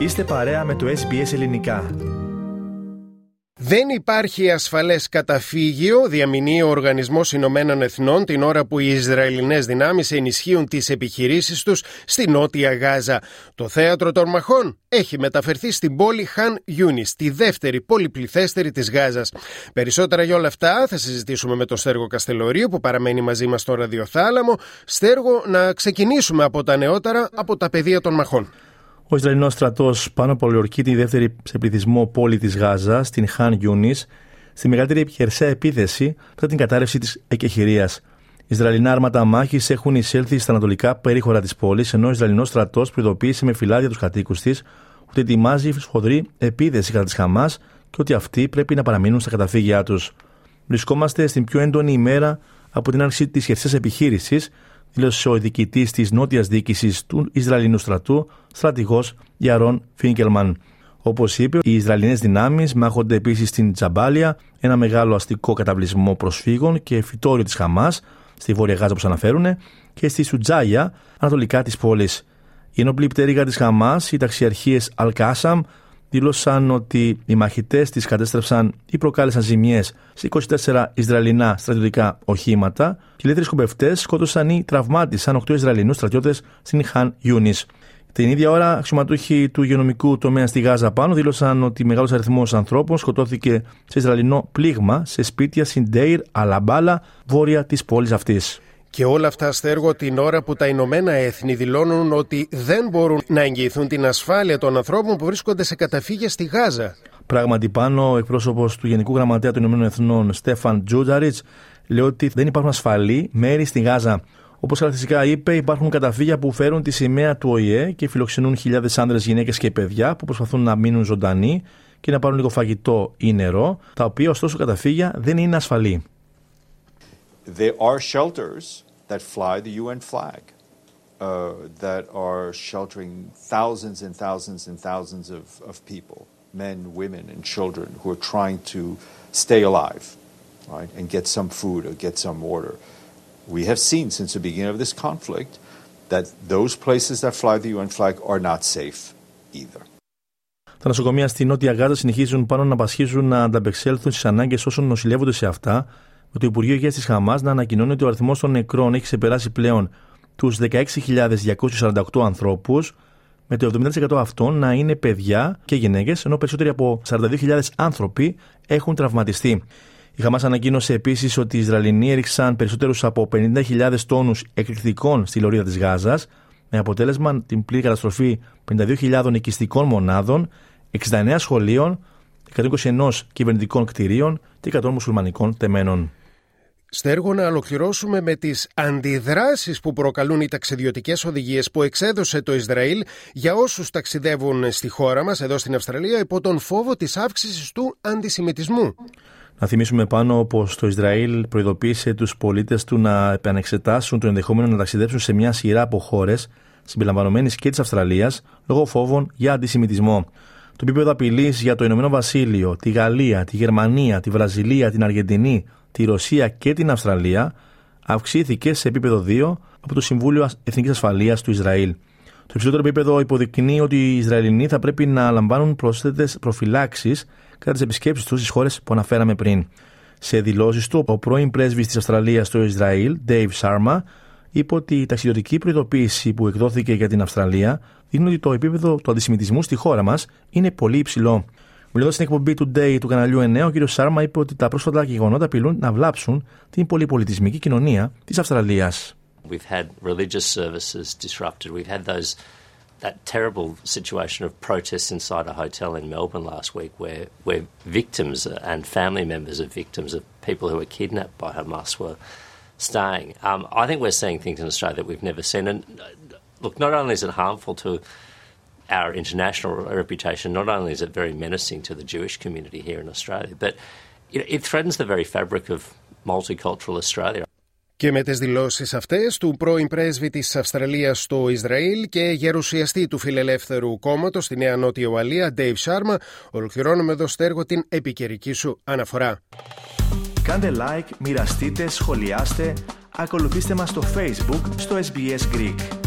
Είστε παρέα με το SBS Ελληνικά. Δεν υπάρχει ασφαλές καταφύγιο, διαμηνεί ο Οργανισμός Ηνωμένων Εθνών την ώρα που οι Ισραηλινές δυνάμεις ενισχύουν τις επιχειρήσεις τους στη Νότια Γάζα. Το θέατρο των μαχών έχει μεταφερθεί στην πόλη Χαν Ιούνις, τη δεύτερη πολυπληθέστερη της Γάζας. Περισσότερα για όλα αυτά θα συζητήσουμε με τον Στέργο Καστελωρίου που παραμένει μαζί μας στο ραδιοθάλαμο. Στέργο, να ξεκινήσουμε από τα νεότερα, από τα πεδία των μαχών. Ο Ισραηλινός στρατός πάνω από ολιορκεί τη δεύτερη σε πληθυσμό πόλη της Γάζας, στην Χαν Γιούνις, στη μεγαλύτερη χερσαία επίθεση μετά την κατάρρευση της εκεχηρίας. Ισραηλινά άρματα μάχης έχουν εισέλθει στα ανατολικά περίχωρα της πόλης, ενώ ο Ισραηλινός στρατός προειδοποίησε με φυλάδια τους κατοίκους της ότι ετοιμάζει σφοδρή επίθεση κατά της Χαμάς και ότι αυτοί πρέπει να παραμείνουν στα καταφύγια τους. Βρισκόμαστε στην πιο έντονη ημέρα από την άρξη της χερσαίας επιχείρησης δήλωσε ο διοικητής της νότιας διοίκησης του Ισραηλινού στρατού, στρατηγός Γιαρόν Φίνκελμαν. Όπως είπε, οι Ισραηλινές δυνάμεις μάχονται επίσης στην Τζαμπάλια, ένα μεγάλο αστικό καταβλισμό προσφύγων και φυτόριο της Χαμάς, στη Βόρεια Γάζα όπως αναφέρουν, και στη Σουτζάγια, ανατολικά της πόλης. Η ενόπλη πτέρυγα της Χαμάς, οι ταξιαρχίες Αλκάσαμ, δήλωσαν ότι οι μαχητές τη κατέστρεψαν ή προκάλεσαν ζημιές σε 24 Ισραηλινά στρατιωτικά οχήματα και οι ελεύθεροι σκοπευτέ σκότωσαν ή τραυμάτισαν 8 Ισραηλινούς στρατιώτες στην Χαν Ιούνι. Την ίδια ώρα, αξιωματούχοι του υγειονομικού τομέα στη Γάζα πάνω δήλωσαν ότι μεγάλος αριθμός ανθρώπων σκοτώθηκε σε Ισραηλινό πλήγμα σε σπίτια Σιντέιρ Αλαμπάλα, βόρεια της πόλης αυτής. Και όλα αυτά στέργω την ώρα που τα Ηνωμένα Έθνη δηλώνουν ότι δεν μπορούν να εγγυηθούν την ασφάλεια των ανθρώπων που βρίσκονται σε καταφύγια στη Γάζα. Πράγματι, πάνω ο εκπρόσωπος του Γενικού Γραμματέα των Ηνωμένων Εθνών, Στέφαν Τζούτζαριτς, λέει ότι δεν υπάρχουν ασφαλή μέρη στη Γάζα. Όπως χαρακτηριστικά είπε, υπάρχουν καταφύγια που φέρουν τη σημαία του ΟΗΕ και φιλοξενούν χιλιάδες άνδρες, γυναίκες και παιδιά που προσπαθούν να μείνουν ζωντανοί και να πάρουν λίγο φαγητό ή νερό, τα οποία ωστόσο καταφύγια δεν είναι ασφαλή. there are shelters that fly the UN flag uh, that are sheltering thousands and thousands and thousands of, of people, men, women, and children who are trying to stay alive, right, and get some food or get some water. We have seen since the beginning of this conflict that those places that fly the UN flag are not safe either. Τα νοσοκομεία στη Νότια Γάζα συνεχίζουν πάνω να πασχίζουν να ανταπεξέλθουν στι ανάγκε όσων νοσηλεύονται σε αυτά, με το Υπουργείο Υγείας της Χαμάς να ανακοινώνει ότι ο αριθμός των νεκρών έχει ξεπεράσει πλέον τους 16.248 ανθρώπους, με το 70% αυτών να είναι παιδιά και γυναίκες, ενώ περισσότεροι από 42.000 άνθρωποι έχουν τραυματιστεί. Η Χαμάς ανακοίνωσε επίσης ότι οι Ισραηλινοί έριξαν περισσότερους από 50.000 τόνους εκρηκτικών στη λωρίδα της Γάζας, με αποτέλεσμα την πλήρη καταστροφή 52.000 οικιστικών μονάδων, 69 σχολείων, 121 κυβερνητικών κτηρίων και 100 μουσουλμανικών τεμένων. Στέργο να ολοκληρώσουμε με τις αντιδράσεις που προκαλούν οι ταξιδιωτικές οδηγίες που εξέδωσε το Ισραήλ για όσους ταξιδεύουν στη χώρα μας, εδώ στην Αυστραλία, υπό τον φόβο της αύξησης του αντισημιτισμού. Να θυμίσουμε πάνω πως το Ισραήλ προειδοποίησε τους πολίτες του να επανεξετάσουν το ενδεχόμενο να ταξιδέψουν σε μια σειρά από χώρες, συμπεριλαμβανομένης και της Αυστραλίας, λόγω φόβων για αντισημιτισμό. Το επίπεδο απειλής για το Ηνωμένο Βασίλειο, τη Γαλλία, τη Γερμανία, τη Βραζιλία, την Αργεντινή, τη Ρωσία και την Αυστραλία αυξήθηκε σε επίπεδο 2 από το Συμβούλιο Εθνικής Ασφαλείας του Ισραήλ. Το υψηλότερο επίπεδο υποδεικνύει ότι οι Ισραηλινοί θα πρέπει να λαμβάνουν πρόσθετες προφυλάξεις κατά τις επισκέψεις τους στις χώρες που αναφέραμε πριν. Σε δηλώσεις του, ο πρώην πρέσβης της Αυστραλίας στο Ισραήλ, Dave Sharma, είπε ότι η ταξιδιωτική προειδοποίηση που εκδόθηκε για την Αυστραλία δείχνει ότι το επίπεδο του αντισημιτισμού στη χώρα μας είναι πολύ υψηλό. Μιλώντα στην εκπομπή του Day του καναλιού 9, ο κ. Σάρμα είπε ότι τα πρόσφατα γεγονότα απειλούν να βλάψουν την πολυπολιτισμική κοινωνία τη Αυστραλία. We've had religious services disrupted. We've had those that terrible situation of protests inside a hotel in Melbourne last week where where victims and family members of victims of people who were kidnapped by Hamas were staying. Um, I think we're seeing things in Australia that we've never seen. And look, not only is it harmful to our international reputation, not only is it very menacing to the Jewish community here in Australia, but it, it threatens the very fabric of multicultural Australia. Και με τις δηλώσεις αυτές του πρώην πρέσβη της Αυστραλίας στο Ισραήλ και γερουσιαστή του Φιλελεύθερου Κόμματος στη Νέα Νότια Ουαλία, Dave Sharma, ολοκληρώνουμε εδώ στέργο την επικαιρική σου αναφορά. Κάντε like, μοιραστείτε, σχολιάστε, ακολουθήστε μας στο Facebook, στο SBS Greek.